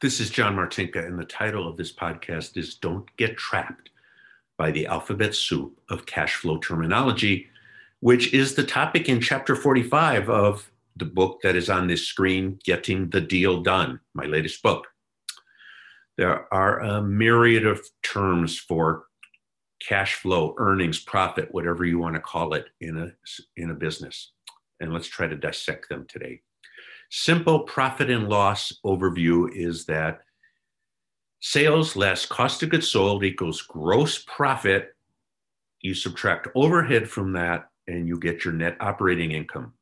This is John Martinka, and the title of this podcast is Don't Get Trapped by the Alphabet Soup of Cash Flow Terminology, which is the topic in chapter 45 of the book that is on this screen, Getting the Deal Done, my latest book. There are a myriad of terms for cash flow, earnings, profit, whatever you want to call it in a, in a business. And let's try to dissect them today. Simple profit and loss overview is that sales less cost of goods sold equals gross profit. You subtract overhead from that and you get your net operating income.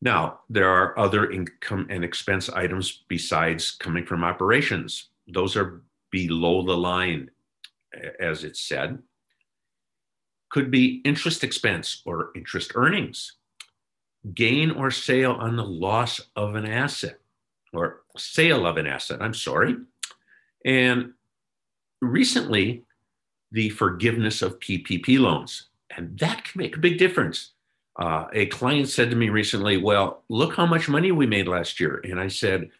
Now, there are other income and expense items besides coming from operations. Those are below the line, as it's said. Could be interest expense or interest earnings gain or sale on the loss of an asset or sale of an asset, I'm sorry. And recently, the forgiveness of PPP loans. And that can make a big difference. Uh, a client said to me recently, Well, look how much money we made last year. And I said,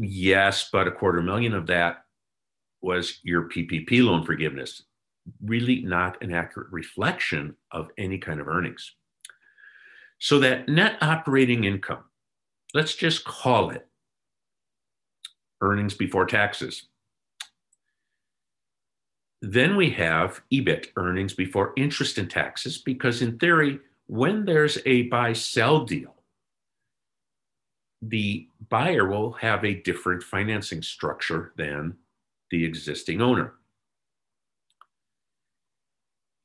Yes, but a quarter million of that was your PPP loan forgiveness. Really not an accurate reflection of any kind of earnings. So that net operating income, let's just call it earnings before taxes. Then we have EBIT, earnings before interest and taxes, because in theory, when there's a buy sell deal, the buyer will have a different financing structure than the existing owner.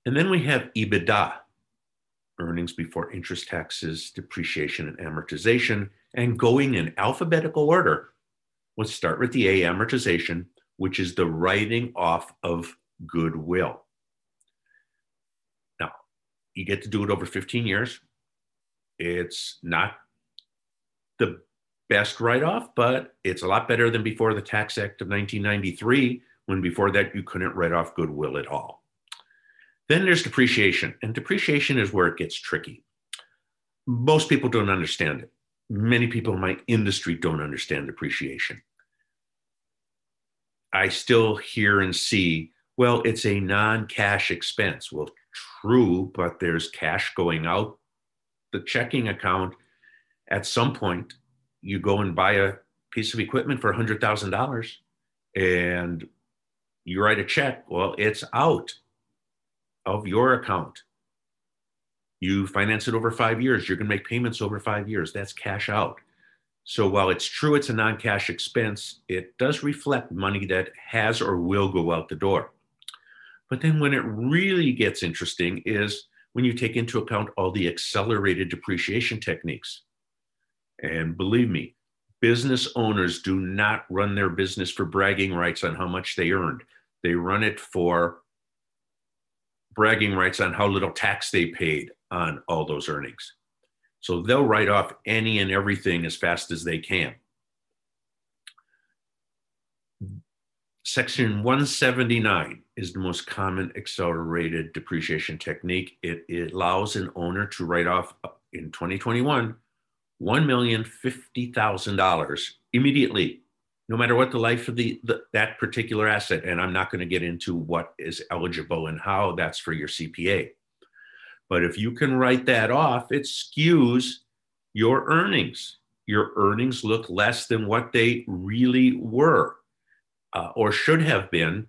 And then we have EBITDA, earnings before interest, taxes, depreciation, and amortization. And going in alphabetical order, let's start with the A amortization, which is the writing off of goodwill. Now, you get to do it over 15 years. It's not the best write off, but it's a lot better than before the Tax Act of 1993, when before that you couldn't write off goodwill at all. Then there's depreciation, and depreciation is where it gets tricky. Most people don't understand it. Many people in my industry don't understand depreciation. I still hear and see, well, it's a non cash expense. Well, true, but there's cash going out the checking account. At some point, you go and buy a piece of equipment for $100,000 and you write a check. Well, it's out of your account. You finance it over five years, you're going to make payments over five years. That's cash out. So while it's true it's a non cash expense, it does reflect money that has or will go out the door. But then when it really gets interesting is when you take into account all the accelerated depreciation techniques. And believe me, business owners do not run their business for bragging rights on how much they earned. They run it for bragging rights on how little tax they paid on all those earnings. So they'll write off any and everything as fast as they can. Section 179 is the most common accelerated depreciation technique. It, it allows an owner to write off uh, in 2021 $1,050,000 immediately no matter what the life of the, the that particular asset and i'm not going to get into what is eligible and how that's for your cpa but if you can write that off it skews your earnings. Your earnings look less than what they really were uh, or should have been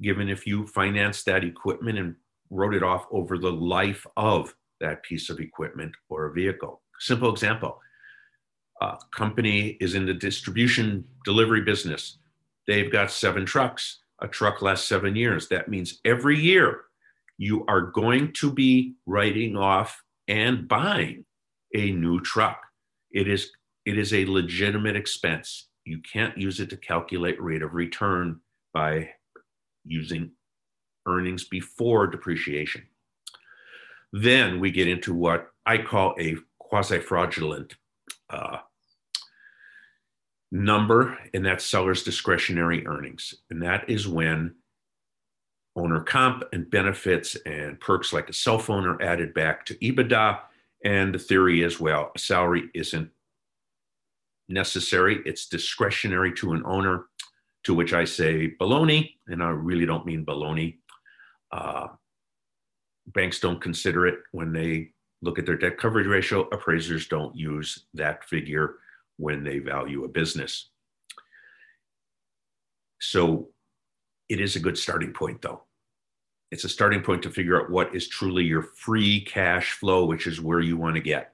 given if you financed that equipment and wrote it off over the life of that piece of equipment or a vehicle. Simple example uh, company is in the distribution delivery business. They've got seven trucks. A truck lasts seven years. That means every year you are going to be writing off and buying a new truck. It is it is a legitimate expense. You can't use it to calculate rate of return by using earnings before depreciation. Then we get into what I call a quasi fraudulent uh, number, and that's seller's discretionary earnings. And that is when owner comp and benefits and perks like a cell phone are added back to EBITDA. And the theory is well, salary isn't necessary, it's discretionary to an owner, to which I say baloney, and I really don't mean baloney. Uh, banks don't consider it when they look at their debt coverage ratio. Appraisers don't use that figure when they value a business. So it is a good starting point, though. It's a starting point to figure out what is truly your free cash flow, which is where you want to get.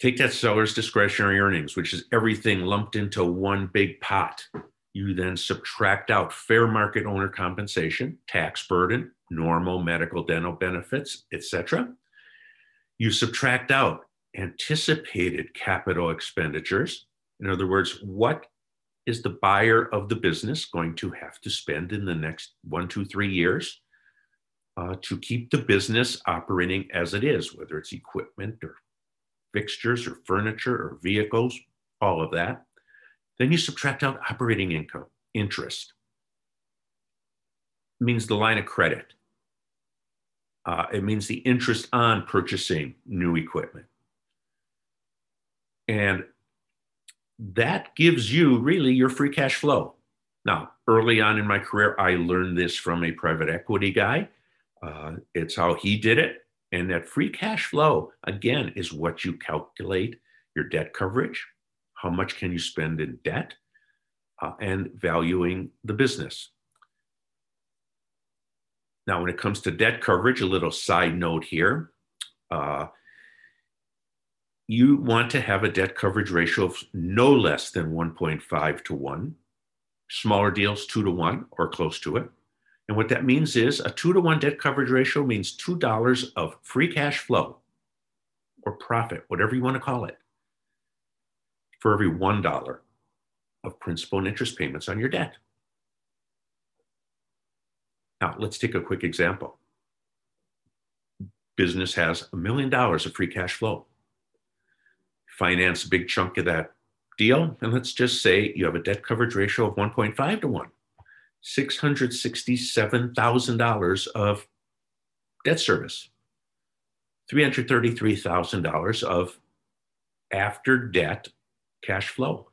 Take that seller's discretionary earnings, which is everything lumped into one big pot. You then subtract out fair market owner compensation, tax burden, normal medical dental benefits, etc. You subtract out anticipated capital expenditures. In other words, what is the buyer of the business going to have to spend in the next one, two, three years uh, to keep the business operating as it is, whether it's equipment or fixtures or furniture or vehicles, all of that. Then you subtract out operating income, interest. It means the line of credit. Uh, it means the interest on purchasing new equipment. And that gives you really your free cash flow. Now, early on in my career, I learned this from a private equity guy. Uh, it's how he did it. And that free cash flow, again, is what you calculate your debt coverage. How much can you spend in debt? Uh, and valuing the business. Now, when it comes to debt coverage, a little side note here. Uh, you want to have a debt coverage ratio of no less than 1.5 to 1. Smaller deals, 2 to 1 or close to it. And what that means is a 2 to 1 debt coverage ratio means $2 of free cash flow or profit, whatever you want to call it, for every $1 of principal and interest payments on your debt. Now, let's take a quick example. Business has a million dollars of free cash flow finance a big chunk of that deal. And let's just say you have a debt coverage ratio of 1.5 to 1, $667,000 of debt service, $333,000 of after debt cash flow.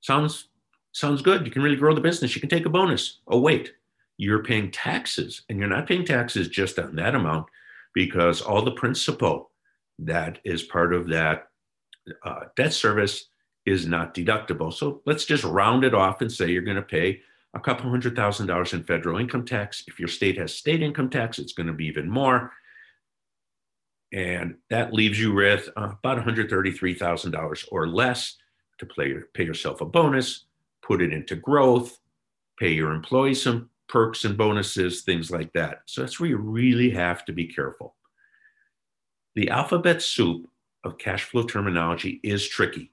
Sounds sounds good. You can really grow the business. You can take a bonus. Oh wait, you're paying taxes and you're not paying taxes just on that amount because all the principal that is part of that uh, debt service is not deductible. So let's just round it off and say you're going to pay a couple hundred thousand dollars in federal income tax. If your state has state income tax, it's going to be even more. And that leaves you with uh, about $133,000 or less to play, pay yourself a bonus, put it into growth, pay your employees some perks and bonuses, things like that. So that's where you really have to be careful. The alphabet soup of cash flow terminology is tricky.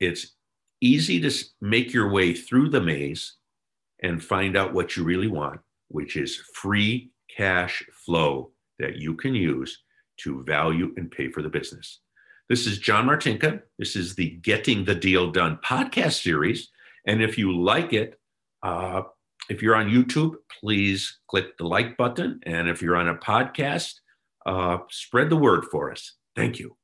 It's easy to make your way through the maze and find out what you really want, which is free cash flow that you can use to value and pay for the business. This is John Martinka. This is the Getting the Deal Done podcast series. And if you like it, uh, if you're on YouTube, please click the like button. And if you're on a podcast, uh, spread the word for us. Thank you.